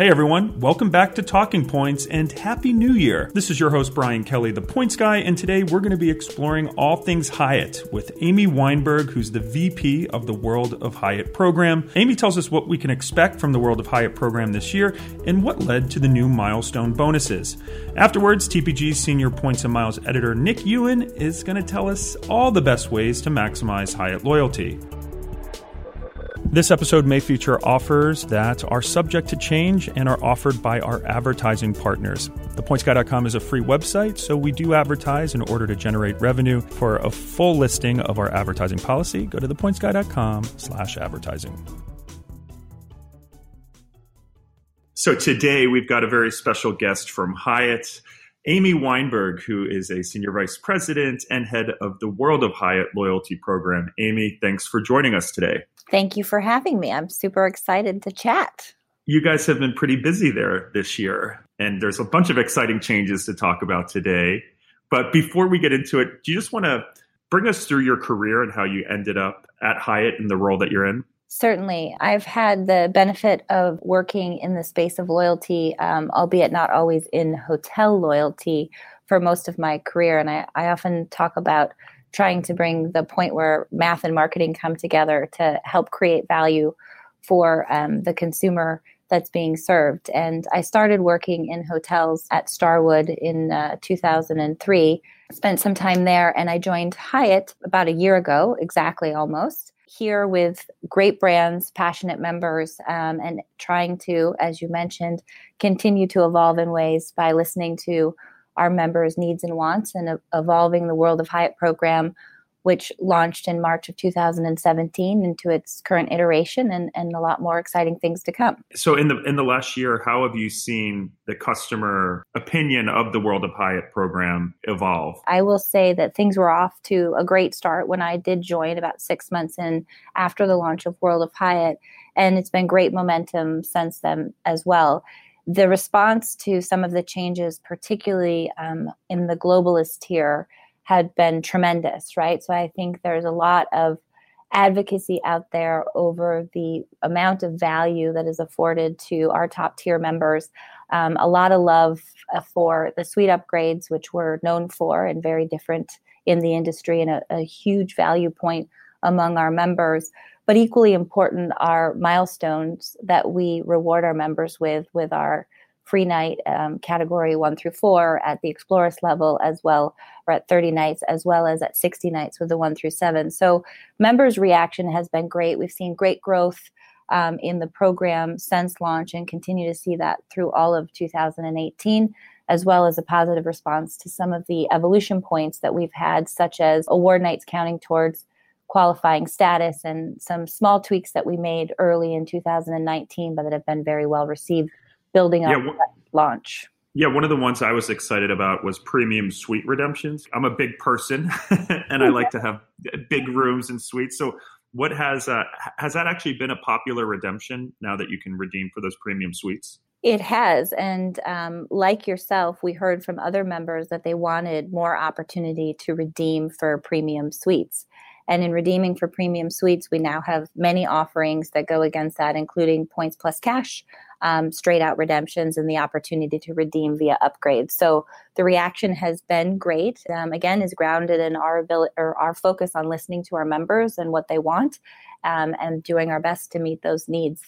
Hey everyone, welcome back to Talking Points and Happy New Year. This is your host Brian Kelly, the Points Guy, and today we're going to be exploring all things Hyatt with Amy Weinberg, who's the VP of the World of Hyatt program. Amy tells us what we can expect from the World of Hyatt program this year and what led to the new milestone bonuses. Afterwards, TPG's senior Points and Miles editor Nick Ewen is going to tell us all the best ways to maximize Hyatt loyalty. This episode may feature offers that are subject to change and are offered by our advertising partners. ThePointsGuy.com is a free website, so we do advertise in order to generate revenue. For a full listing of our advertising policy, go to ThePointsGuy.com slash advertising. So today we've got a very special guest from Hyatt. Amy Weinberg, who is a senior vice president and head of the World of Hyatt loyalty program. Amy, thanks for joining us today. Thank you for having me. I'm super excited to chat. You guys have been pretty busy there this year, and there's a bunch of exciting changes to talk about today. But before we get into it, do you just want to bring us through your career and how you ended up at Hyatt in the role that you're in? Certainly. I've had the benefit of working in the space of loyalty, um, albeit not always in hotel loyalty, for most of my career. And I, I often talk about trying to bring the point where math and marketing come together to help create value for um, the consumer that's being served. And I started working in hotels at Starwood in uh, 2003, spent some time there, and I joined Hyatt about a year ago, exactly almost here with great brands, passionate members, um, and trying to, as you mentioned, continue to evolve in ways by listening to our members' needs and wants and evolving the World of Hyatt program which launched in March of 2017 into its current iteration and, and a lot more exciting things to come. So in the in the last year, how have you seen the customer opinion of the World of Hyatt program evolve? I will say that things were off to a great start when I did join about six months in after the launch of World of Hyatt. And it's been great momentum since then as well the response to some of the changes, particularly um, in the globalist tier, had been tremendous, right? So I think there's a lot of advocacy out there over the amount of value that is afforded to our top tier members. Um, a lot of love uh, for the suite upgrades, which we're known for and very different in the industry, and a, a huge value point among our members. But equally important are milestones that we reward our members with, with our free night um, category one through four at the Explorist level as well, or at 30 nights, as well as at 60 nights with the one through seven. So members' reaction has been great. We've seen great growth um, in the program since launch and continue to see that through all of 2018 as well as a positive response to some of the evolution points that we've had, such as award nights counting towards qualifying status and some small tweaks that we made early in 2019, but that have been very well received building up yeah, launch. Yeah, one of the ones I was excited about was premium suite redemptions. I'm a big person and I like to have big rooms and suites. So what has uh, has that actually been a popular redemption now that you can redeem for those premium suites? It has, and um, like yourself, we heard from other members that they wanted more opportunity to redeem for premium suites. And in redeeming for premium suites, we now have many offerings that go against that, including points plus cash, um, straight out redemptions, and the opportunity to redeem via upgrades. So the reaction has been great. Um, again, is grounded in our ability or our focus on listening to our members and what they want, um, and doing our best to meet those needs.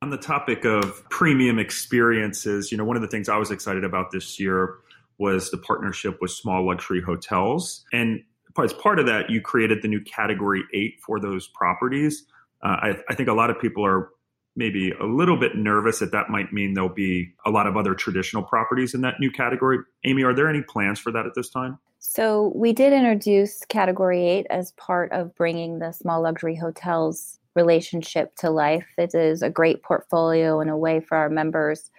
On the topic of premium experiences, you know, one of the things I was excited about this year was the partnership with small luxury hotels. And as part of that, you created the new category eight for those properties. Uh, I, I think a lot of people are maybe a little bit nervous that that might mean there'll be a lot of other traditional properties in that new category. Amy, are there any plans for that at this time? So we did introduce Category 8 as part of bringing the small luxury hotels relationship to life. It is a great portfolio and a way for our members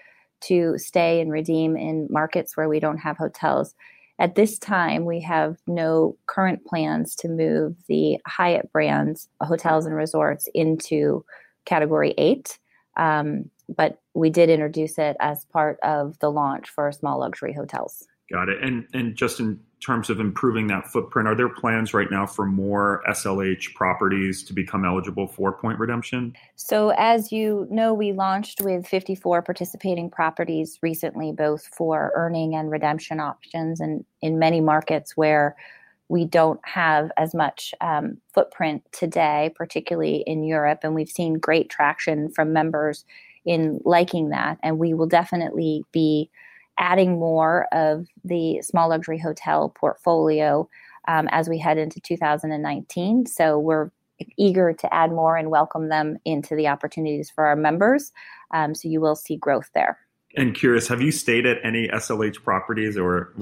to stay and redeem in markets where we don't have hotels. At this time, we have no current plans to move the Hyatt brands, hotels and resorts, into Category 8. Um, but we did introduce it as part of the launch for small luxury hotels. Got it. And and just in terms of improving that footprint, are there plans right now for more SLH properties to become eligible for point redemption? So, as you know, we launched with 54 participating properties recently, both for earning and redemption options, and in many markets where we don't have as much um, footprint today, particularly in Europe. And we've seen great traction from members in liking that. And we will definitely be adding more of the small luxury hotel portfolio um, as we head into 2019. So we're eager to add more and welcome them into the opportunities for our members. Um, so you will see growth there. And curious, have you stayed at any SLH properties or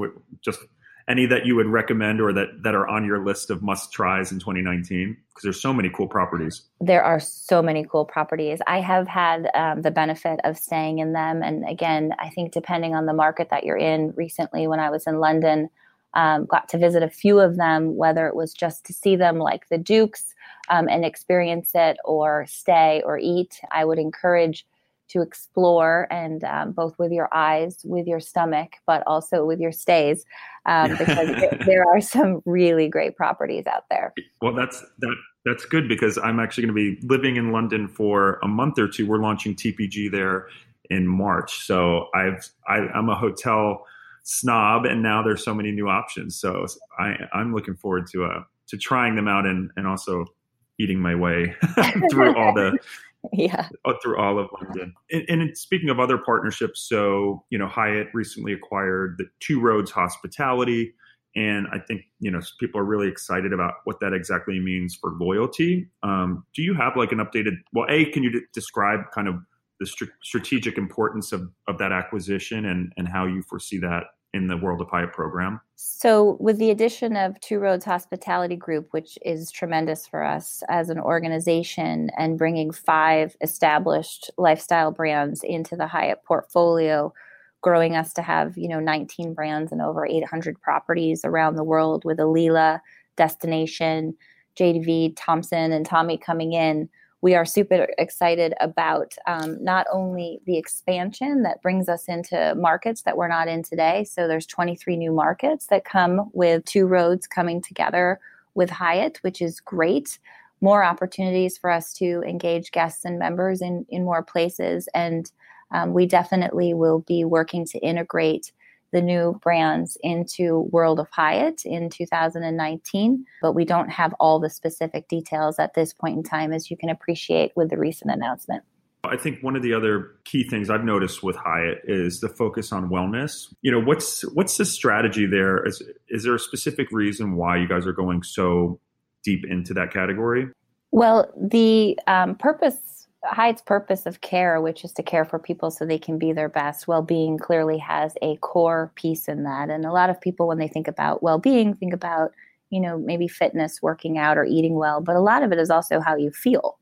just any that you would recommend or that that are on your list of must tries in 2019 because there's so many cool properties. There are so many cool properties. I have had um, the benefit of staying in them. And again i think depending on the market that you're in recently when i was in london um, got to visit a few of them whether it was just to see them like the dukes um, and experience it or stay or eat i would encourage to explore and um, both with your eyes, with your stomach, but also with your stays, um, because there are some really great properties out there. Well, that's that. That's good because I'm actually going to be living in London for a month or two. We're launching TPG there in March, so I've I, I'm a hotel snob, and now there's so many new options. So I, I'm looking forward to uh to trying them out and and also eating my way through all the yeah. Through all of london. And, and, speaking of other partnerships so you know hyatt recently acquired the two roads hospitality and i think you know people are really excited about what that exactly means for loyalty. Um, do you have like an updated well a can you d- describe kind of the st- strategic importance of, of that acquisition and and how you foresee that in the World of Hyatt program? So, with the addition of Two Roads Hospitality Group, which is tremendous for us as an organization, and bringing five established lifestyle brands into the Hyatt portfolio, growing us to have you know 19 brands and over 800 properties around the world with Alila, Destination, JDV, Thompson, and Tommie coming in we are super excited about um, not only the expansion that brings us into markets that we're not in today. So there's 23 new markets that come with two roads coming together with Hyatt, which is great. More opportunities for us to engage guests and members in, in more places. And um, we definitely will be working to integrate the new brands into World of Hyatt in 2019, but we don't have all the specific details at this point in time, as you can appreciate with the recent announcement. I think one of the other key things I've noticed with Hyatt is the focus on wellness. You know, what's what's the strategy there? Is is there a specific reason why you guys are going so deep into that category? Well, the um, purpose Hyatt's purpose of care, which is to care for people so they can be their best, well being clearly has a core piece in that. And a lot of people, when they think about well being, think about, you know, maybe fitness, working out, or eating well, but a lot of it is also how you feel.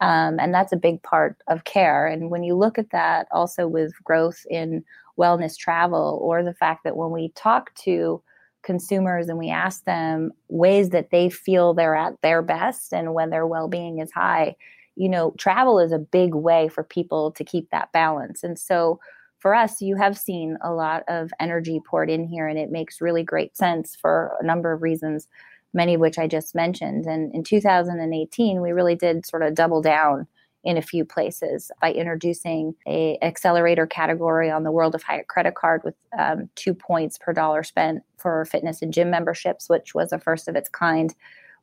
Um, and that's a big part of care. And when you look at that also with growth in wellness travel, or the fact that when we talk to consumers and we ask them ways that they feel they're at their best and when their well being is high, you know, travel is a big way for people to keep that balance. And so for us, you have seen a lot of energy poured in here, and it makes really great sense for a number of reasons, many of which I just mentioned. And in 2018, we really did sort of double down in a few places by introducing a accelerator category on the World of Hyatt credit card with um, two points per dollar spent for fitness and gym memberships, which was a first of its kind.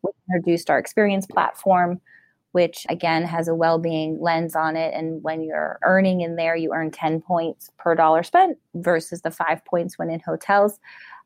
We introduced our experience platform which again has a well-being lens on it. And when you're earning in there you earn 10 points per dollar spent versus the 5 points when in hotels.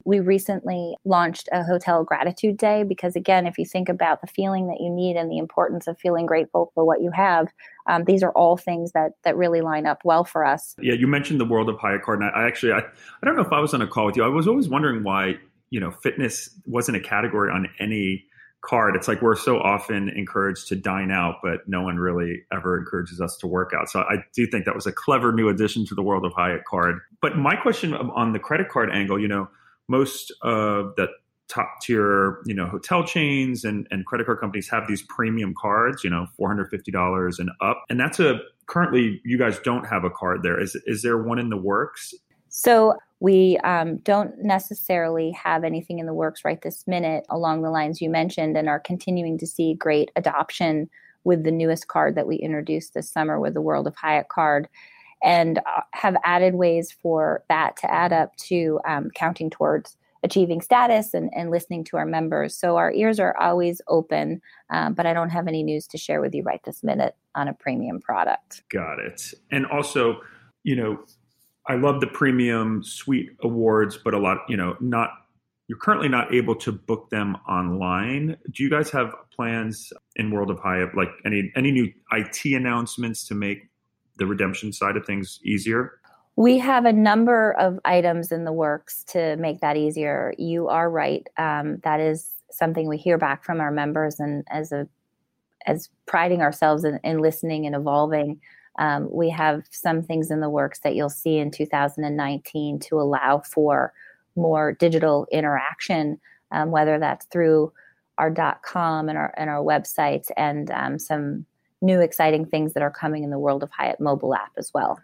We recently launched a hotel gratitude day because again if you think about the feeling that you need and the importance of feeling grateful for what you have um, these are all things that that really line up well for us. Yeah you mentioned the world of hyatt card and i, I actually I, I don't know if i was on a call with you. I was always wondering why you know, fitness wasn't a category on any card. It's like we're so often encouraged to dine out, but no one really ever encourages us to work out. So I do think that was a clever new addition to the world of Hyatt card. But my question on the credit card angle, you know, most of the top tier, you know, hotel chains and, and credit card companies have these premium cards, you know, $450 and up. And that's a currently you guys don't have a card there. Is is there one in the works? So we um, don't necessarily have anything in the works right this minute along the lines you mentioned and are continuing to see great adoption with the newest card that we introduced this summer with the World of Hyatt card and uh, have added ways for that to add up to um, counting towards achieving status and, and listening to our members. So our ears are always open, um, but I don't have any news to share with you right this minute on a premium product. Got it. And also, you know, I love the premium suite awards, but a lot, you know, not you're currently not able to book them online. Do you guys have plans in World of Hyatt, like any any new IT announcements to make the redemption side of things easier? We have a number of items in the works to make that easier. You are right. Um, that is something we hear back from our members, and as a as priding ourselves in, in listening and evolving, um, we have some things in the works that you'll see in 2019 to allow for more digital interaction, um, whether that's through our .com and our and our websites, and um, some new exciting things that are coming in the world of Hyatt mobile app as well.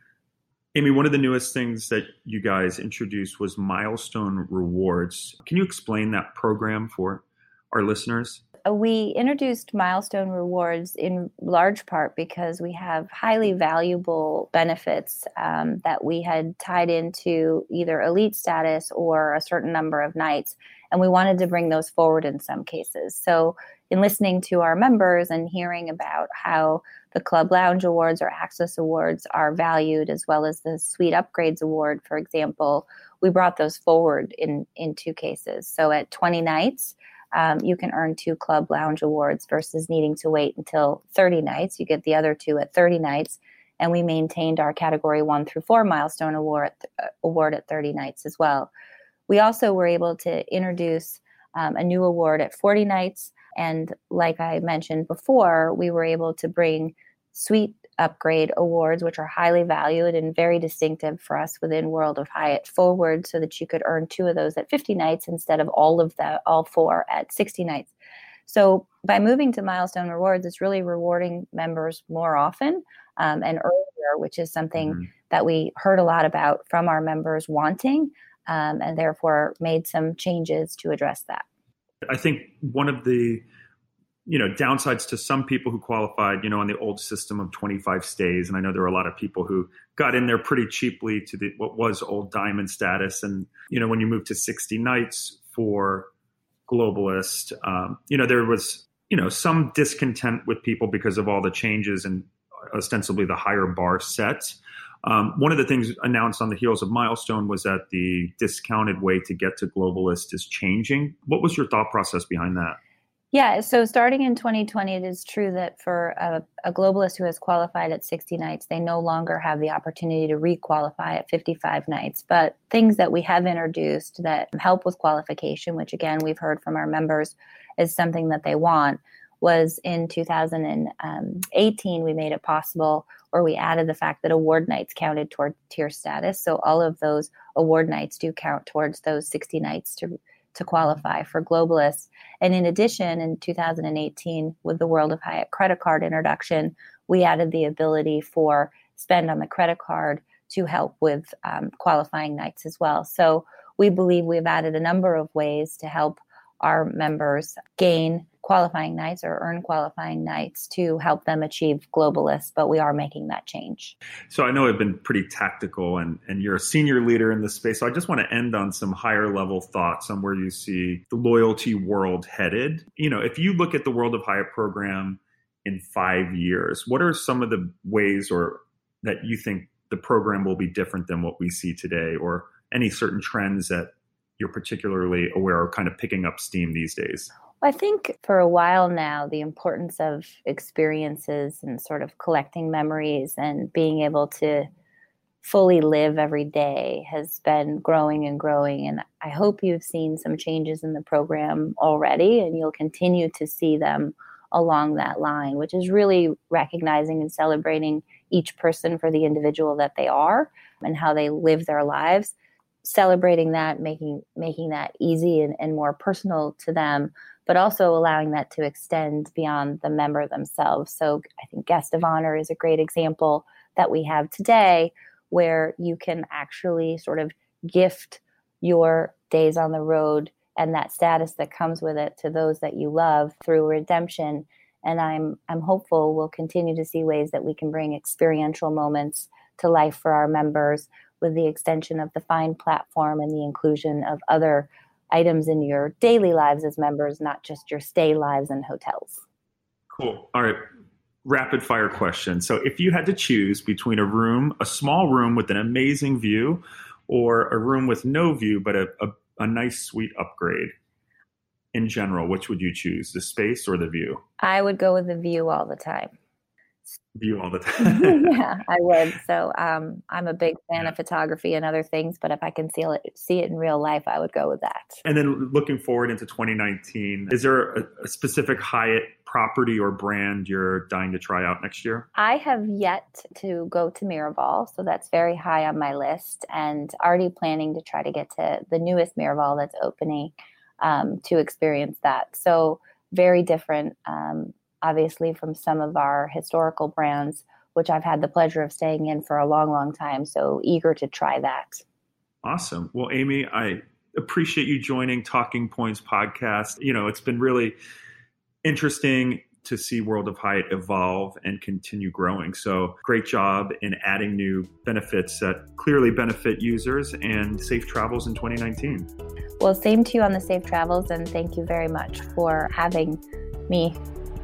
Amy, one of the newest things that you guys introduced was milestone rewards. Can you explain that program for our listeners? Uh, we introduced milestone rewards in large part because we have highly valuable benefits um, that we had tied into either elite status or a certain number of nights. And we wanted to bring those forward in some cases. So, in listening to our members and hearing about how the Club Lounge Awards or Access Awards are valued, as well as the Suite Upgrades Award, for example, we brought those forward in, in two cases. So, at 20 nights, um, you can earn two club lounge awards versus needing to wait until 30 nights. You get the other two at 30 nights. And we maintained our category one through four milestone award, uh, award at 30 nights as well. We also were able to introduce um, a new award at 40 nights. And like I mentioned before, we were able to bring suite upgrade awards, which are highly valued and very distinctive for us within World of Hyatt forward, so that you could earn two of those at 50 nights instead of all of the all four at 60 nights. So by moving to milestone rewards, it's really rewarding members more often um, and earlier, which is something mm-hmm. that we heard a lot about from our members wanting, um, and therefore made some changes to address that. I think one of the you know downsides to some people who qualified you know on the old system of 25 stays. And i know there were a lot of people who got in there pretty cheaply to the what was old diamond status. And you know when you move to 60 nights for globalist um, you know there was you know some discontent with people because of all the changes and ostensibly the higher bar set. Um, one of the things announced on the heels of milestone was that the discounted way to get to globalist is changing. What was your thought process behind that yeah, so starting in 2020, it is true that for a, a, globalist who has qualified at 60 nights, they no longer have the opportunity to requalify at 55 nights. But things that we have introduced that help with qualification, which again, we've heard from our members is something that they want, was in 2018, we made it possible, or we added the fact that award nights counted toward tier status. So all of those award nights do count towards those 60 nights to to qualify for globalists. And in addition, in 2018, with the World of Hyatt credit card introduction, we added the ability for spend on the credit card to help with um, qualifying nights as well. So we believe we've added a number of ways to help our members gain qualifying nights or earn qualifying nights to help them achieve globalists, but we are making that change. So I know I've been pretty tactical and, and you're a senior leader in this space. So I just want to end on some higher level thoughts on where you see the loyalty world headed. You know, if you look at the World of Hyatt program in five years, what are some of the ways or that you think the program will be different than what we see today or any certain trends that you're particularly aware of kind of picking up steam these days? I think for a while now, the importance of experiences and sort of collecting memories and being able to fully live every day has been growing and growing. And I hope you've seen some changes in the program already, and you'll continue to see them along that line, which is really recognizing and celebrating each person for the individual that they are and how they live their lives celebrating that making making that easy and, and more personal to them but also allowing that to extend beyond the member themselves. So i think guest of honor is a great example that we have today where you can actually sort of gift your days on the road and that status that comes with it to those that you love through redemption. And i'm i'm hopeful we'll continue to see ways that we can bring experiential moments to life for our members with the extension of the find platform and the inclusion of other items in your daily lives as members not just your stay lives in hotels cool all right rapid fire question so if you had to choose between a room a small room with an amazing view or a room with no view but a, a, a nice suite upgrade in general, which would you choose, the space or the view? I would go with the view all the time. View all the time. yeah, I would. So um, I'm a big fan yeah. of photography and other things, but if I can see it, see it in real life, I would go with that. And then looking forward into 2019, is there a, a specific Hyatt property or brand you're dying to try out next year? I have yet to go to Miraval, so that's very high on my list, and already planning to try to get to the newest Miraval that's opening um, to experience that. So, very different, um, obviously, from some of our historical brands, which I've had the pleasure of staying in for a long, long time. So, eager to try that. Awesome. Well, Amy, I appreciate you joining Talking Points podcast. You know, it's been really interesting to see World of Hyatt evolve and continue growing. So, great job in adding new benefits that clearly benefit users and safe travels in 2019. Well, same to you on the safe travels, and thank you very much for having me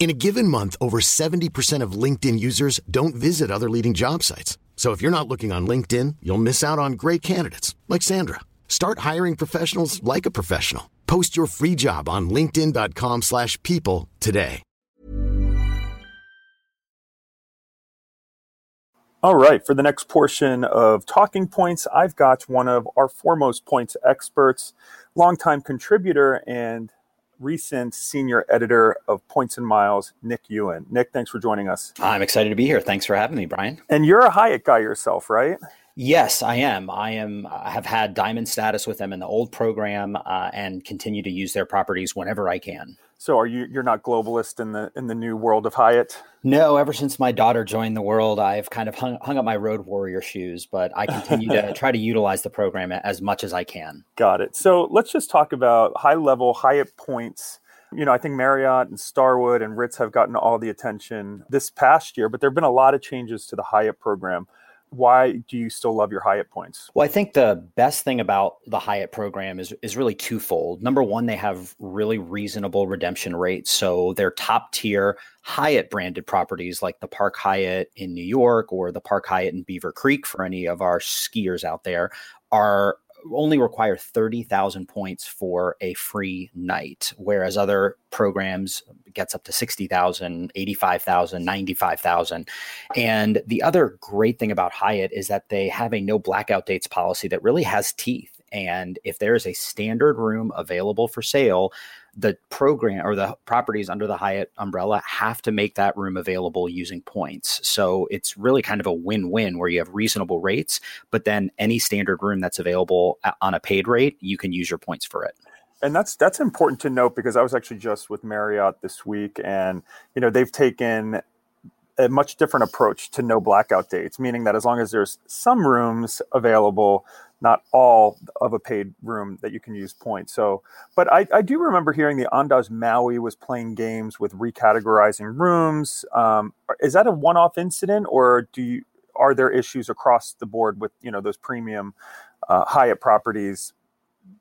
In a given month, over 70% of LinkedIn users don't visit other leading job sites. So if you're not looking on LinkedIn, you'll miss out on great candidates like Sandra. Start hiring professionals like a professional. Post your free job on linkedin.com/people today. All right, for the next portion of Talking Points, I've got one of our foremost points experts, longtime contributor and recent senior editor of Points and Miles, Nick Ewen. Nick, thanks for joining us. I'm excited to be here. Thanks for having me, Brian. And you're a Hyatt guy yourself, right? Yes, I am. I am. I have had diamond status with them in the old program, uh, and continue to use their properties whenever I can. So, are you? You're not globalist in the in the new world of Hyatt? No. Ever since my daughter joined the world, I've kind of hung, hung up my road warrior shoes, but I continue to try to utilize the program as much as I can. Got it. So, let's just talk about high level Hyatt points you know, I think Marriott and Starwood and Ritz have gotten all the attention this past year, but there have been a lot of changes to the Hyatt program why do you still love your Hyatt points? Well, I think the best thing about the Hyatt program is is really twofold. Number one, they have really reasonable redemption rates. So their top tier Hyatt branded properties like the Park Hyatt in New York or the Park Hyatt in Beaver Creek for any of our skiers out there are only require 30,000 points for a free night, whereas other programs gets up to 60,000, 85,000, 95,000. And the other great thing about Hyatt is that they have a no blackout dates policy that really has teeth. And if there is a standard room available for sale, the program or the properties under the Hyatt umbrella have to make that room available using points. So it's really kind of a win win where you have reasonable rates, but then any standard room that's available on a paid rate, you can use your points for it and that's that's important to note because I was actually just with Marriott this week, and you know they've taken a much different approach to no blackout dates, meaning that as long as there's some rooms available, not all of a paid room that you can use points. So, but I, I do remember hearing the Andaz Maui was playing games with recategorizing rooms. Um, is that a one-off incident, or do you are there issues across the board with you know those premium uh, Hyatt properties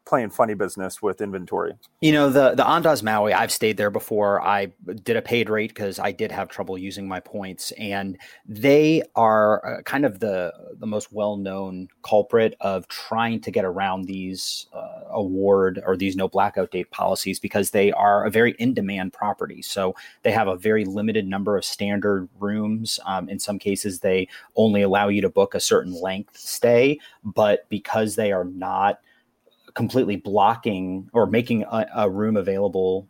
playing funny business with inventory? You know, the the Andaz Maui, I've stayed there before. I did a paid rate because I did have trouble using my points, and they are uh, kind of the the most well known culprit of trying to get around these uh, award or these no blackout date policies because they are a very in demand property. So they have a very limited number of standard rooms. Um, in some cases, they only allow you to book a certain length stay, but because they are not completely blocking or making a, a room available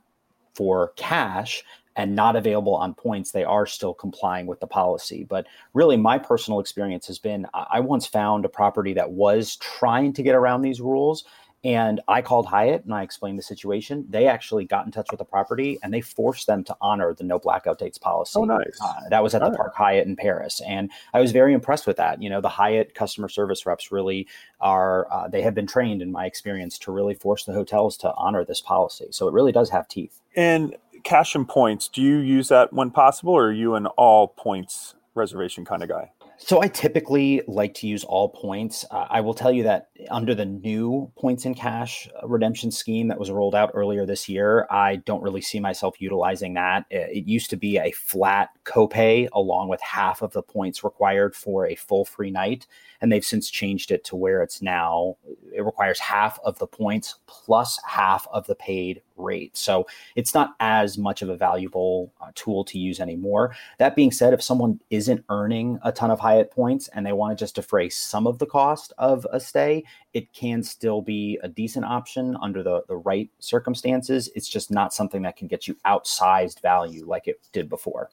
for cash and not available on points, they are still complying with the policy. But really, my personal experience has been I once found a property that was trying to get around these rules and I called Hyatt and I explained the situation. They actually got in touch with the property and they forced them to honor the no blackout dates policy. Oh, nice. Uh, that was at All the right. Park Hyatt in Paris. And I was very impressed with that. You know, the Hyatt customer service reps really are, uh, they have been trained in my experience to really force the hotels to honor this policy. So it really does have teeth. And cash and points, do you use that when possible or are you an all points reservation kind of guy? So I typically like to use all points. Uh, I will tell you that under the new points in cash uh, redemption scheme that was rolled out earlier this year, I don't really see myself utilizing that. It used to be a flat copay along with half of the points required for a full free night and they've since changed it to where it's now it requires half of the points plus half of the paid rate. So it's not as much of a valuable uh, tool to use anymore. That being said, if someone isn't earning a ton of Hyatt points and they want to just defray some of the cost of a stay, it can still be a decent option under the, the right circumstances. It's just not something that can get you outsized value like it did before.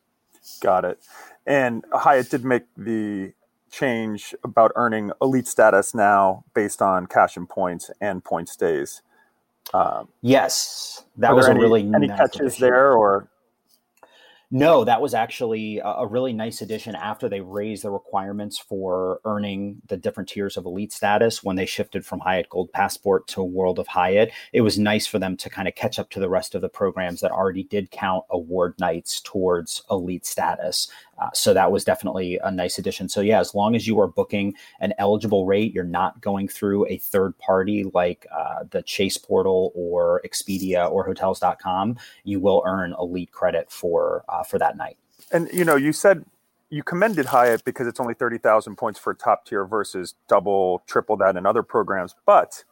Got it. And Hyatt did make the change about earning elite status now based on cash and points and point stays. Um, yes, that was a really any nice catches there, or no, that was actually a, really nice addition after they raised the requirements for earning the different tiers of elite status when they shifted from Hyatt Gold Passport to World of Hyatt. It was nice for them to kind of catch up to the rest of the programs that already did count award nights towards elite status. Uh, so that was definitely a nice addition. So yeah, as long as you are booking an eligible rate, you're not going through a third party like uh, the Chase portal or Expedia or Hotels.com, you will earn elite credit for uh, Uh, for that night. And you know, you said you commended Hyatt because it's only thirty thousand points for top tier versus double, triple that in other programs, but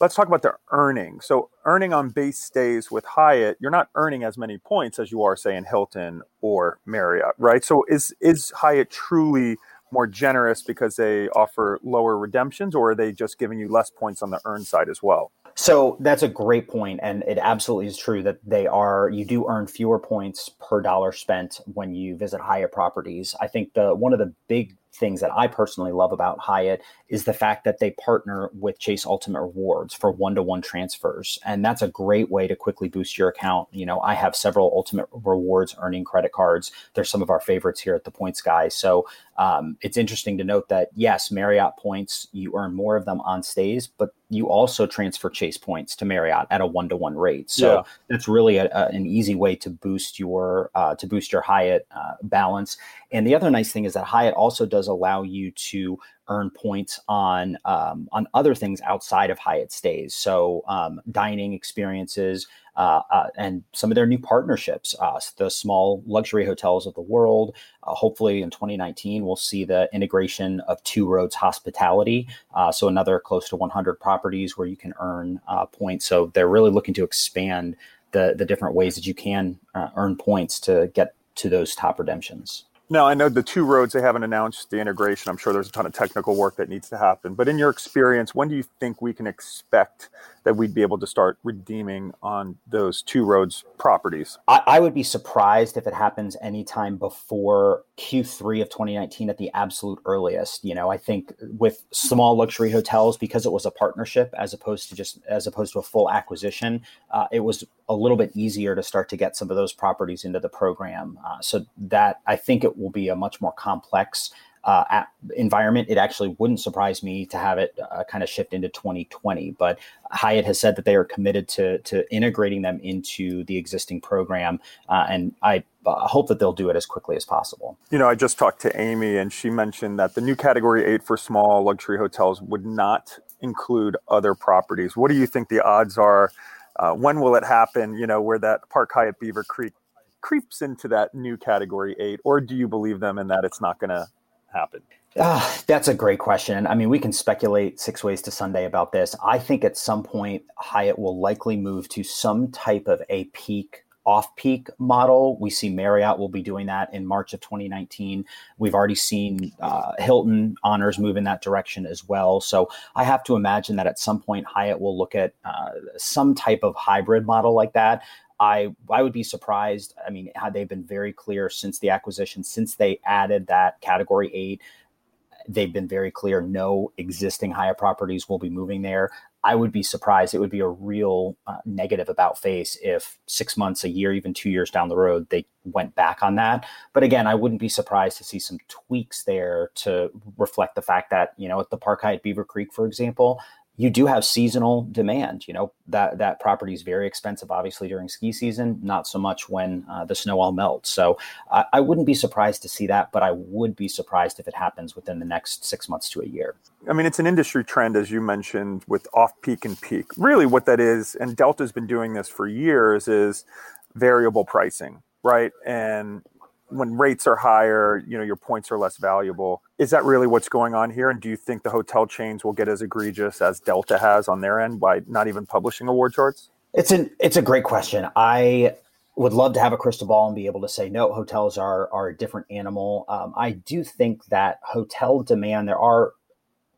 let's talk about the earning. So earning on base stays with Hyatt, you're not earning as many points as you are, say, in Hilton or Marriott, right? So is is Hyatt truly more generous because they offer lower redemptions, or are they just giving you less points on the earn side as well? So that's a great point, and it absolutely is true that they are. You do earn fewer points per dollar spent when you visit Hyatt properties. I think the one of the big things that I personally love about Hyatt is the fact that they partner with Chase Ultimate Rewards for one to one transfers. And that's a great way to quickly boost your account. You know, I have several Ultimate Rewards earning credit cards. They're some of our favorites here at the Points Guy. So um, it's interesting to note that, yes, Marriott points, you earn more of them on stays, but you also transfer Chase points to Marriott at a one to one rate. So yeah. that's really a, a, an easy way to boost your uh, to boost your Hyatt uh, balance. And the other nice thing is that Hyatt also does allow you to earn points on um, on other things outside of Hyatt stays. So um, dining experiences uh, uh, and some of their new partnerships. Uh, the small luxury hotels of the world. Uh, hopefully, in 2019, we'll see the integration of Two Roads Hospitality. Uh, so another close to 100 properties where you can earn uh, points. So they're really looking to expand the the different ways that you can uh, earn points to get to those top redemptions. Now, I know the two roads they haven't announced the integration. I'm sure there's a ton of technical work that needs to happen. But in your experience, when do you think we can expect that we'd be able to start redeeming on those two roads properties? I, I would be surprised if it happens anytime before Q3 of 2019 at the absolute earliest. You know, I think with small luxury hotels, because it was a partnership as opposed to just as opposed to a full acquisition, uh, it was a little bit easier to start to get some of those properties into the program. Uh, so that I think it will be a much more complex uh, environment, it actually wouldn't surprise me to have it uh, kind of shift into 2020. But Hyatt has said that they are committed to to integrating them into the existing program, uh, and I uh, hope that they'll do it as quickly as possible. You know, I just talked to Amy, and she mentioned that the new Category Eight for small luxury hotels would not include other properties. What do you think the odds are? Uh, when will it happen? You know, where that Park Hyatt Beaver Creek creeps into that new Category Eight, or do you believe them in that it's not going to happen? Uh, that's a great question. I mean, we can speculate six ways to Sunday about this. I think at some point, Hyatt will likely move to some type of a peak off peak model. We see Marriott will be doing that in March of 2019. We've already seen uh, Hilton honors move in that direction as well. So I have to imagine that at some point, Hyatt will look at uh, some type of hybrid model like that. I I would be surprised. I mean, had they been very clear since the acquisition, since they added that category eight, they've been very clear. No existing Hyatt properties will be moving there. I would be surprised. It would be a real uh, negative about face if six months, a year, even two years down the road, they went back on that. But again, I wouldn't be surprised to see some tweaks there to reflect the fact that, you know, at the Park Hyatt Beaver Creek, for example, you do have seasonal demand. You know that that property is very expensive, obviously during ski season. Not so much when uh, the snow all melts. So I, I wouldn't be surprised to see that, but I would be surprised if it happens within the next six months to a year. I mean, it's an industry trend, as you mentioned, with off peak and peak. Really, what that is, and Delta's been doing this for years, is variable pricing, right? And when rates are higher, you know, your points are less valuable. Is that really what's going on here? And do you think the hotel chains will get as egregious as Delta has on their end by not even publishing award charts? It's an it's a great question. I would love to have a crystal ball and be able to say no. Hotels are are a different animal. Um, I do think that hotel demand. There are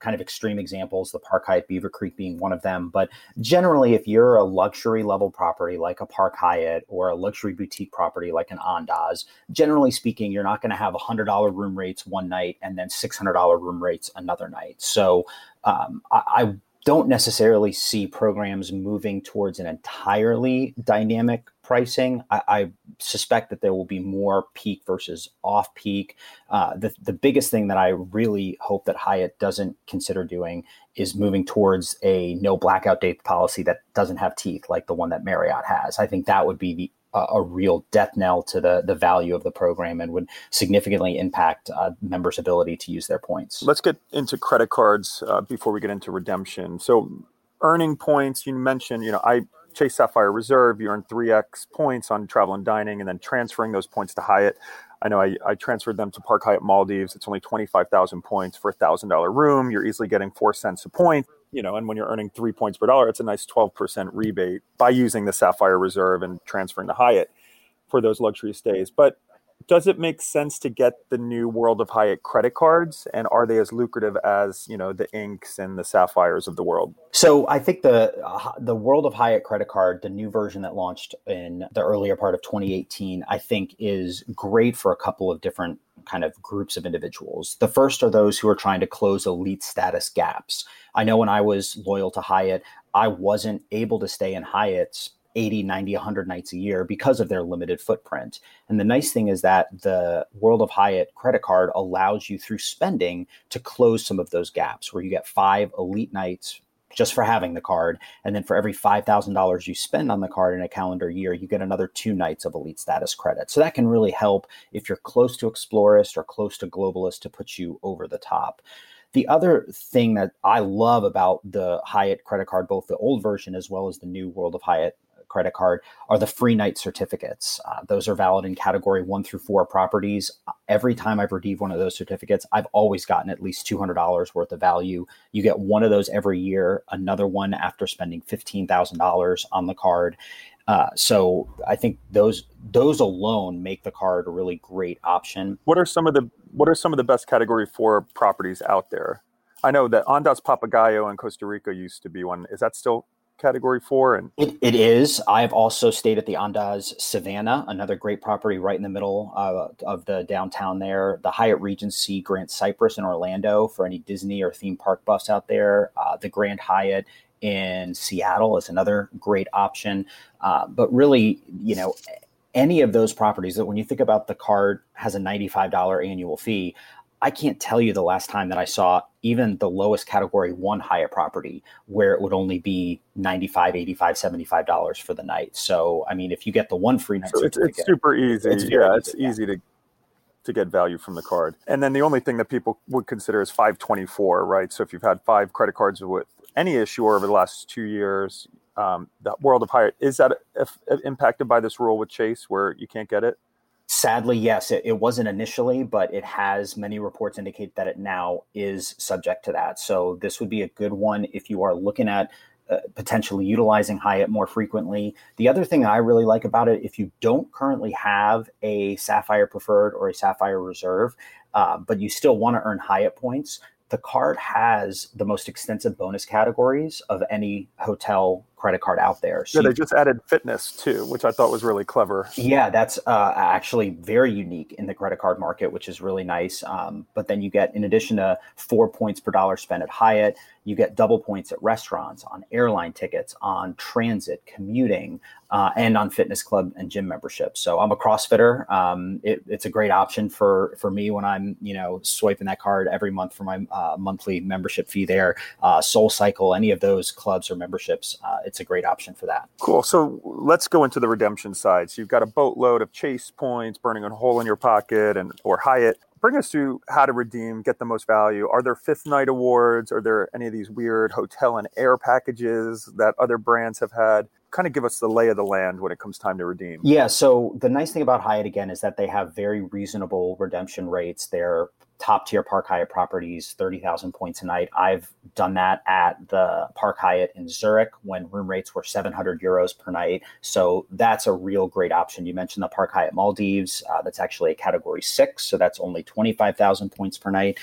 kind of extreme examples, the Park Hyatt Beaver Creek being one of them. But generally, if you're a luxury level property like a Park Hyatt or a luxury boutique property like an Andaz, generally speaking, you're not going to have $100 room rates one night and then $600 room rates another night. So um, I, I don't necessarily see programs moving towards an entirely dynamic pricing. I, I, suspect that there will be more peak versus off peak. Uh, the, the biggest thing that I really hope that Hyatt doesn't consider doing is moving towards a no blackout date policy that doesn't have teeth like the one that Marriott has. I think that would be the a, real death knell to the the value of the program and would significantly impact uh, members' ability to use their points. Let's get into credit cards uh, before we get into redemption. So, earning points. You mentioned, you know, I Chase Sapphire Reserve, you earn 3x points on travel and dining, and then transferring those points to Hyatt. I know I, I transferred them to Park Hyatt Maldives. It's only 25,000 points for a $1,000 room. You're easily getting four cents a point. You know, and when you're earning three points per dollar, it's a nice 12% rebate by using the Sapphire Reserve and transferring to Hyatt for those luxury stays. But does it make sense to get the new World of Hyatt credit cards, and are they as lucrative as you know the Inks and the Sapphires of the world? So I think the uh, the World of Hyatt credit card, the new version that launched in the earlier part of 2018, I think is great for a couple of different kind of groups of individuals. The first are those who are trying to close elite status gaps. I know when I was loyal to Hyatt, I wasn't able to stay in Hyatt's 80, 90, 100 nights a year because of their limited footprint. And the nice thing is that the World of Hyatt credit card allows you through spending to close some of those gaps where you get five elite nights just for having the card. And then for every $5,000 you spend on the card in a calendar year, you get another two nights of elite status credit. So that can really help if you're close to Explorist or close to Globalist to put you over the top. The other thing that I love about the Hyatt credit card, both the old version as well as the new World of Hyatt credit card are the free night certificates. Uh, those are valid in category one through four properties. Every time I've redeemed one of those certificates, I've always gotten at least $200 worth of value. You get one of those every year, another one after spending $15,000 on the card. Uh, so I think those those alone make the card a really great option. What are some of the what are some of the best category four properties out there? I know that Andaz Papagayo in Costa Rica used to be one. Is that still category four and it, it is. I've also stayed at the andaz savannah another great property right in the middle uh, of the downtown there. The hyatt regency grand cypress in orlando for any disney or theme park buffs out there. Uh, the grand hyatt in seattle is another great option. Uh, but really you know any of those properties that when you think about the card has a $95 annual fee I can't tell you the last time that I saw even the lowest category one Hyatt property where it would only be 95, 85, 75 dollars for the night. So, I mean, if you get the one free night, so it's, it's super easy. It's yeah, easy, it's yeah. easy to to get value from the card. And then the only thing that people would consider is 524, right? So if you've had five credit cards with any issuer over the last two years, um, the world of Hyatt is that if, if impacted by this rule with Chase where you can't get it? Sadly, yes, it, it, wasn't initially, but it has many reports indicate that it now is subject to that. So this would be a good one if you are looking at uh, potentially utilizing Hyatt more frequently. The other thing I really like about it, if you don't currently have a Sapphire Preferred or a Sapphire Reserve, uh, but you still want to earn Hyatt points, the card has the most extensive bonus categories of any hotel credit card out there. So yeah, they just added fitness too, which I thought was really clever. Yeah, that's uh, actually very unique in the credit card market, which is really nice. Um, but then you get, in addition to four points per dollar spent at Hyatt, you get double points at restaurants, on airline tickets, on transit, commuting, uh, and on fitness club and gym memberships. So I'm a CrossFitter. Um, it, it's a great option for for me when I'm you know swiping that card every month for my uh, monthly membership fee there. Uh, Soul Cycle, any of those clubs or memberships, uh, it's a great option for that. Cool. So let's go into the redemption side. So you've got a boatload of Chase points burning a hole in your pocket, and or Hyatt bring us through how to redeem, get the most value. Are there fifth night awards? Are there any of these weird hotel and air packages that other brands have had? Kind of give us the lay of the land when it comes time to redeem. Yeah. So the nice thing about Hyatt again is that they have very reasonable redemption rates. They're top tier Park Hyatt properties, 30,000 points a night. I've done that at the Park Hyatt in Zurich when room rates were 700 euros per night. So that's a real great option. You mentioned the Park Hyatt Maldives. Uh, that's actually a category six. So that's only 25,000 points per night.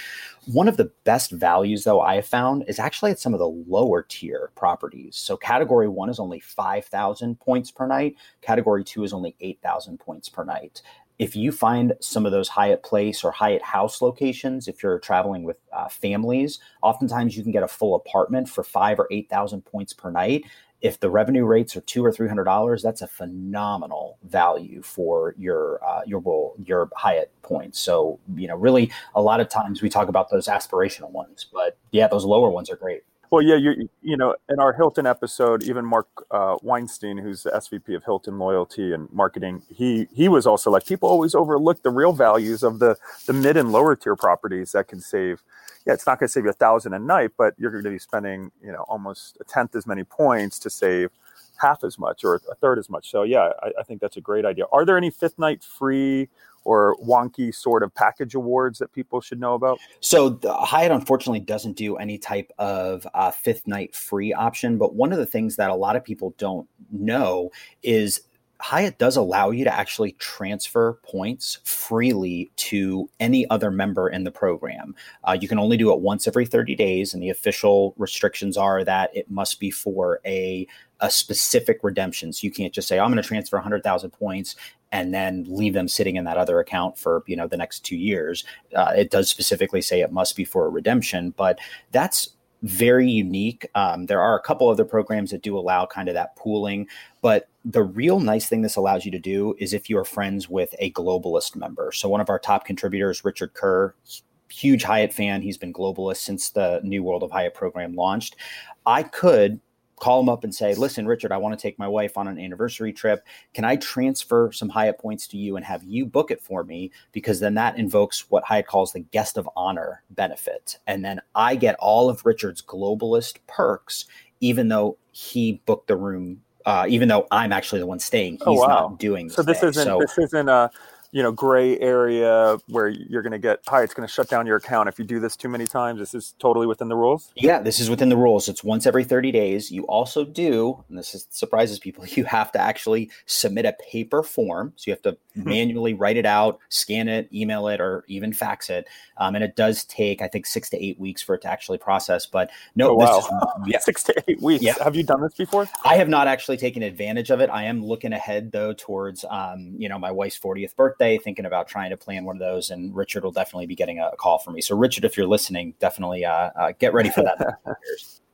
One of the best values, though, I have found is actually at some of the lower tier properties. So category one is only 5,000 points per night. Category two is only 8,000 points per night if you find some of those Hyatt Place or Hyatt House locations, if you're traveling with uh, families, oftentimes you can get a full apartment for five or eight thousand points per night. If the revenue rates are two or three hundred dollars, that's a phenomenal value for your uh, your your Hyatt points. So you know, really, a lot of times we talk about those aspirational ones, but yeah, those lower ones are great. Well, yeah, you you know, in our Hilton episode, even Mark uh, Weinstein, who's the SVP of Hilton Loyalty and Marketing, he he was also like people always overlook the real values of the the mid and lower tier properties that can save. Yeah, it's not going to save you a thousand a night, but you're going to be spending you know almost a tenth as many points to save half as much or a third as much. So yeah, I, I think that's a great idea. Are there any fifth night free or wonky sort of package awards that people should know about? So Hyatt unfortunately doesn't do any type of uh, fifth night free option, but one of the things that a lot of people don't know is Hyatt does allow you to actually transfer points freely to any other member in the program. Uh, you can only do it once every 30 days, and the official restrictions are that it must be for a a specific redemption. So you can't just say, I'm going to transfer 100,000 points and then leave them sitting in that other account for you know the next two years. Uh, it does specifically say it must be for a redemption, but that's very unique. Um, there are a couple other programs that do allow kind of that pooling, but the real nice thing this allows you to do is if you are friends with a globalist member. So one of our top contributors, Richard Kerr, huge Hyatt fan. He's been globalist since the New World of Hyatt program launched. I could call them up and say, listen, Richard, I want to take my wife on an anniversary trip. Can I transfer some Hyatt points to you and have you book it for me? Because then that invokes what Hyatt calls the guest of honor benefit. And then I get all of Richard's globalist perks, even though he booked the room. Uh, even though I'm actually the one staying, oh, he's oh, wow. not doing. So this isn't so, this isn't a you know gray area where you're going to get hi it's going to shut down your account. If you do this too many times this is totally within the rules? Yeah this is within the rules. It's once every 30 days. You also do and this is, surprises people you have to actually submit a paper form. So you have to mm-hmm. manually write it out scan it email it or even fax it. Um, and it does take i think six to eight weeks for it to actually process but no oh, wow. Is, yeah. six to eight weeks. Yeah. have you done this before? I have not actually taken advantage of it. I am looking ahead though towards um, you know my wife's 40th birthday birthday, thinking about trying to plan one of those. And Richard will definitely be getting a call from me. So, Richard, if you're listening, definitely uh, uh, get ready for that.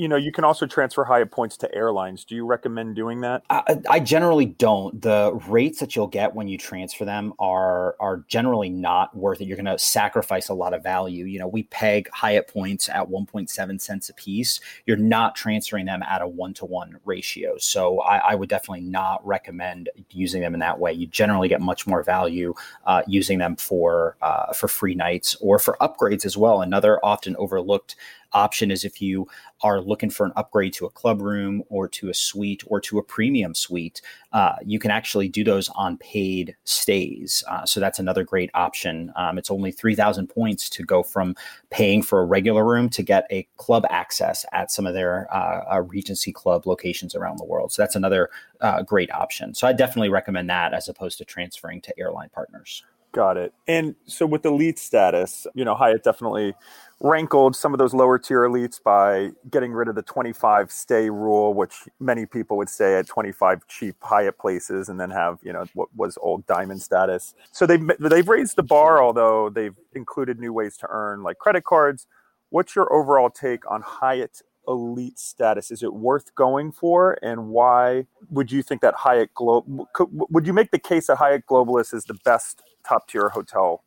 you know, you can also transfer Hyatt points to airlines. Do you recommend doing that? I, I, generally don't. The rates that you'll get when you transfer them are are generally not worth it. You're going to sacrifice a lot of value. You know, we peg Hyatt points at 1.7 cents a piece. You're not transferring them at a one to one ratio. So I, I, would definitely not recommend using them in that way. You generally get much more value uh, using them for uh, for free nights or for upgrades as well. Another often overlooked option is if you are looking for an upgrade to a club room or to a suite or to a premium suite, uh, you can actually do those on paid stays. Uh, so that's another great option. Um, it's only 3,000 points to go from paying for a regular room to get a club access at some of their uh, uh Regency Club locations around the world. So that's another uh, great option. So I definitely recommend that as opposed to transferring to airline partners. Got it. And so with elite status, you know, Hyatt definitely rankled some of those lower tier elites by getting rid of the 25 stay rule, which many people would stay at 25 cheap Hyatt places and then have, you know, what was old diamond status. So they've, they've raised the bar, although they've included new ways to earn like credit cards. What's your overall take on Hyatt elite status? Is it worth going for? And why would you think that Hyatt Global, would you make the case that Hyatt Globalist is the best top tier hotel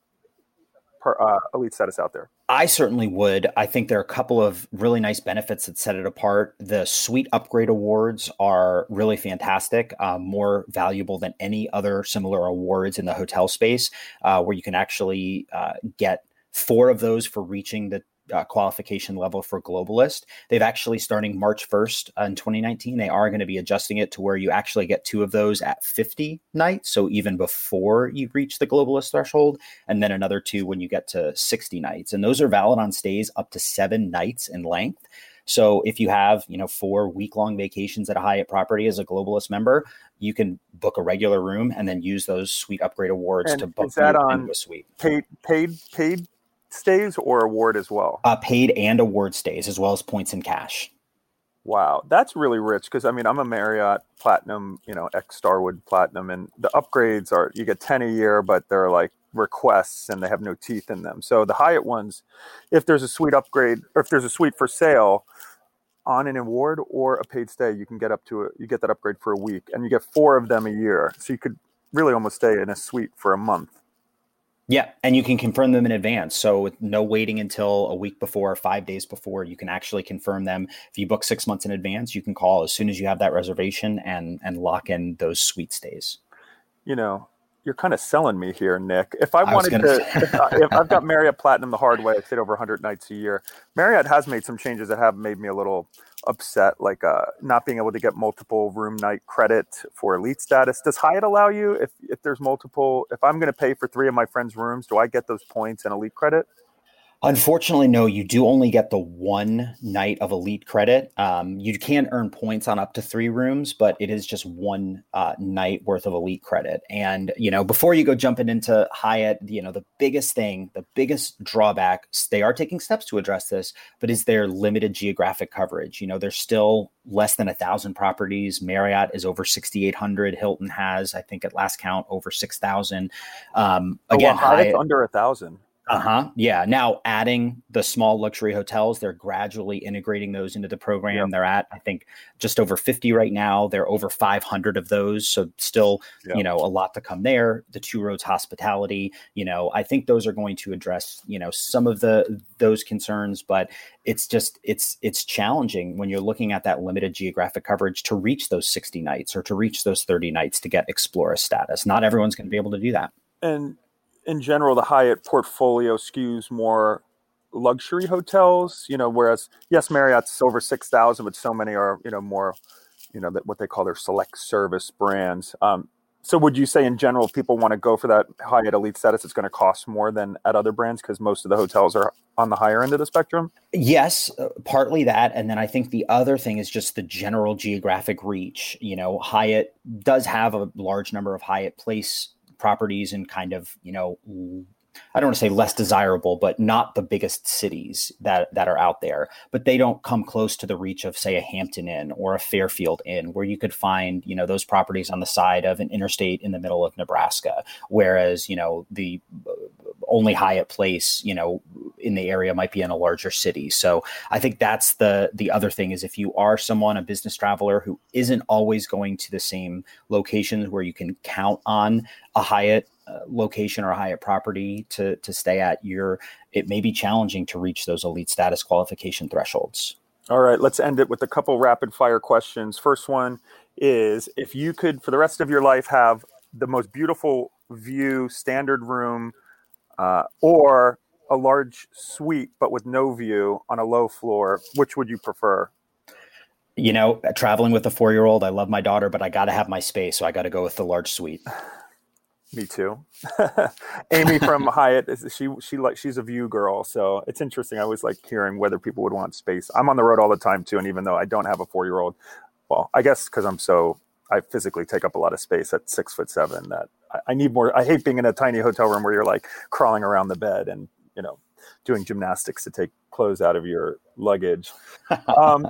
uh, elite status out there? I certainly would. I think there are a couple of really nice benefits that set it apart. The suite upgrade awards are really fantastic, uh, more valuable than any other similar awards in the hotel space, uh, where you can actually uh, get four of those for reaching the uh, qualification level for globalist. They've actually starting March 1st uh, in 2019, they are going to be adjusting it to where you actually get two of those at 50 nights. So even before you reach the globalist threshold, and then another two when you get to 60 nights. And those are valid on stays up to seven nights in length. So if you have, you know, four week long vacations at a Hyatt property as a globalist member, you can book a regular room and then use those suite upgrade awards and to book is that on a suite. Paid paid paid stays or award as well? Uh, paid and award stays, as well as points in cash. Wow, that's really rich because I mean I'm a Marriott Platinum, you know, ex Starwood Platinum, and the upgrades are you get ten a year, but they're like requests and they have no teeth in them. So the Hyatt ones, if there's a suite upgrade or if there's a suite for sale on an award or a paid stay, you can get up to a, you get that upgrade for a week, and you get four of them a year. So you could really almost stay in a suite for a month. Yeah, and you can confirm them in advance. So with no waiting until a week before or five days before, you can actually confirm them. If you book six months in advance, you can call as soon as you have that reservation and and lock in those suite stays. You know, you're kind of selling me here, Nick. If I, I wanted to, if, I, if I've got Marriott Platinum the hard way, I stayed over 100 nights a year. Marriott has made some changes that have made me a little upset, like uh, not being able to get multiple room night credit for elite status. Does Hyatt allow you if if there's multiple? If I'm going to pay for three of my friends' rooms, do I get those points and elite credit? Unfortunately, no. You do only get the one night of elite credit. Um, you can earn points on up to three rooms, but it is just one uh, night worth of elite credit. And you know, before you go jumping into Hyatt, you know, the biggest thing, the biggest drawback, they are taking steps to address this, but is their limited geographic coverage. You know, there's still less than a thousand properties. Marriott is over 6,800. Hilton has, I think, at last count, over 6,000. Um, again, oh, well, Hyatt's Hyatt, under a thousand. Uh huh. Yeah. Now adding the small luxury hotels, they're gradually integrating those into the program. Yep. They're at, I think, just over 50 right now. They're over 500 of those. So still, yep. you know, a lot to come there. The Two Roads Hospitality, you know, I think those are going to address, you know, some of the those concerns, but it's just it's it's challenging when you're looking at that limited geographic coverage to reach those 60 nights or to reach those 30 nights to get Explorist status. Not everyone's going to be able to do that. And in general, the Hyatt portfolio skews more luxury hotels. You know, whereas yes, Marriott's over six thousand, but so many are you know more, you know, that what they call their select service brands. Um, so would you say in general, if people want to go for that Hyatt elite status, it's going to cost more than at other brands because most of the hotels are on the higher end of the spectrum? Yes, uh, partly that, and then I think the other thing is just the general geographic reach. You know, Hyatt does have a large number of Hyatt Place properties in kind of you know I don't want to say less desirable, but not the biggest cities that that are out there. But they don't come close to the reach of, say, a Hampton Inn or a Fairfield Inn, where you could find, you know, those properties on the side of an interstate in the middle of Nebraska. Whereas, you know, the only Hyatt Place, you know, in the area might be in a larger city. So I think that's the the other thing is if you are someone a business traveler who isn't always going to the same locations where you can count on a Hyatt uh, location or a Hyatt property to to stay at, you're it may be challenging to reach those elite status qualification thresholds. All right, let's end it with a couple rapid fire questions. First one is if you could for the rest of your life have the most beautiful view standard room uh, or a large suite but with no view on a low floor, which would you prefer? You know, traveling with a four year old, I love my daughter, but I got to have my space. So I got to go with the large suite. Me too. Amy from Hyatt, she she like she's a view girl, so it's interesting. I always like hearing whether people would want space. I'm on the road all the time too, and even though I don't have a four year old, well, I guess because I'm so I physically take up a lot of space at six foot seven that I, I need more. I hate being in a tiny hotel room where you're like crawling around the bed and you know doing gymnastics to take clothes out of your luggage. Um,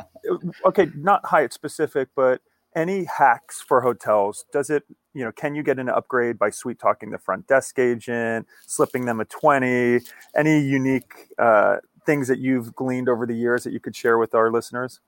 okay, not Hyatt specific, but any hacks for hotels? Does it, you know, can you get an upgrade by sweet talking the front desk agent, slipping them a 20? Any unique uh, things that you've gleaned over the years that you could share with our listeners?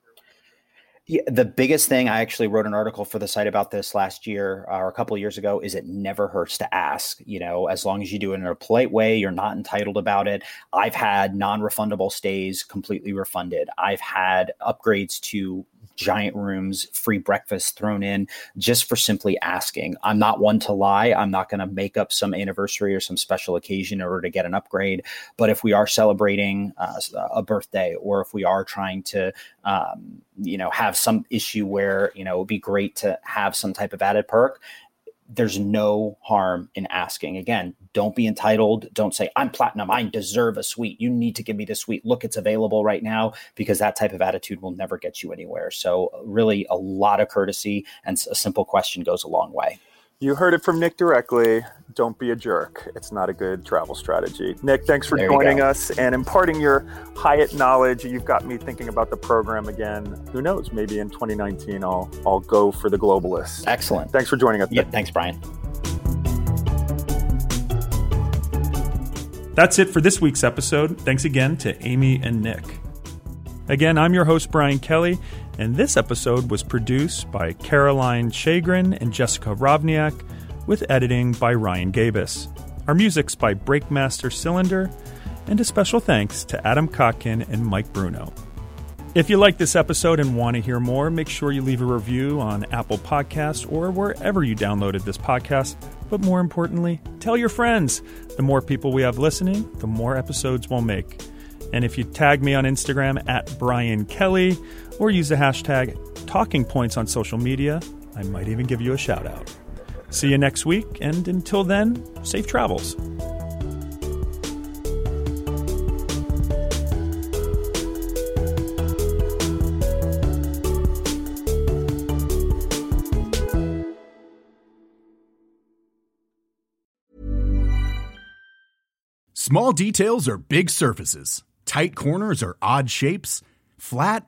Yeah, the biggest thing I actually wrote an article for the site about this last year uh, or a couple of years ago is it never hurts to ask. You know, as long as you do it in a polite way, you're not entitled about it. I've had non-refundable stays completely refunded. I've had upgrades to giant rooms, free breakfast thrown in just for simply asking. I'm not one to lie. I'm not going to make up some anniversary or some special occasion in order to get an upgrade. But if we are celebrating uh, a birthday or if we are trying to, um, you know, have some issue where, you know, it would be great to have some type of added perk, there's no harm in asking. Again, don't be entitled. Don't say, I'm platinum. I deserve a suite. You need to give me the suite. Look, it's available right now because that type of attitude will never get you anywhere. So, really, a lot of courtesy and a simple question goes a long way. You heard it from Nick directly. Don't be a jerk. It's not a good travel strategy. Nick, thanks for there joining us and imparting your Hyatt knowledge. You've got me thinking about the program again. Who knows? Maybe in 2019 I'll I'll go for the globalists. Excellent. Thanks for joining us. Yeah, thanks, Brian. That's it for this week's episode. Thanks again to Amy and Nick. Again, I'm your host, Brian Kelly, and this episode was produced by Caroline Shagrin and Jessica Rovniak, with editing by Ryan Gabus. Our music's by Breakmaster Cylinder, and a special thanks to Adam Kotkin and Mike Bruno. If you like this episode and want to hear more, make sure you leave a review on Apple Podcasts or wherever you downloaded this podcast. But more importantly, tell your friends. The more people we have listening, the more episodes we'll make. And if you tag me on Instagram at Brian Kelly or use the hashtag Talking Points on social media, I might even give you a shout out. See you next week, and until then, safe travels. Small details are big surfaces Tight corners or odd shapes? Flat,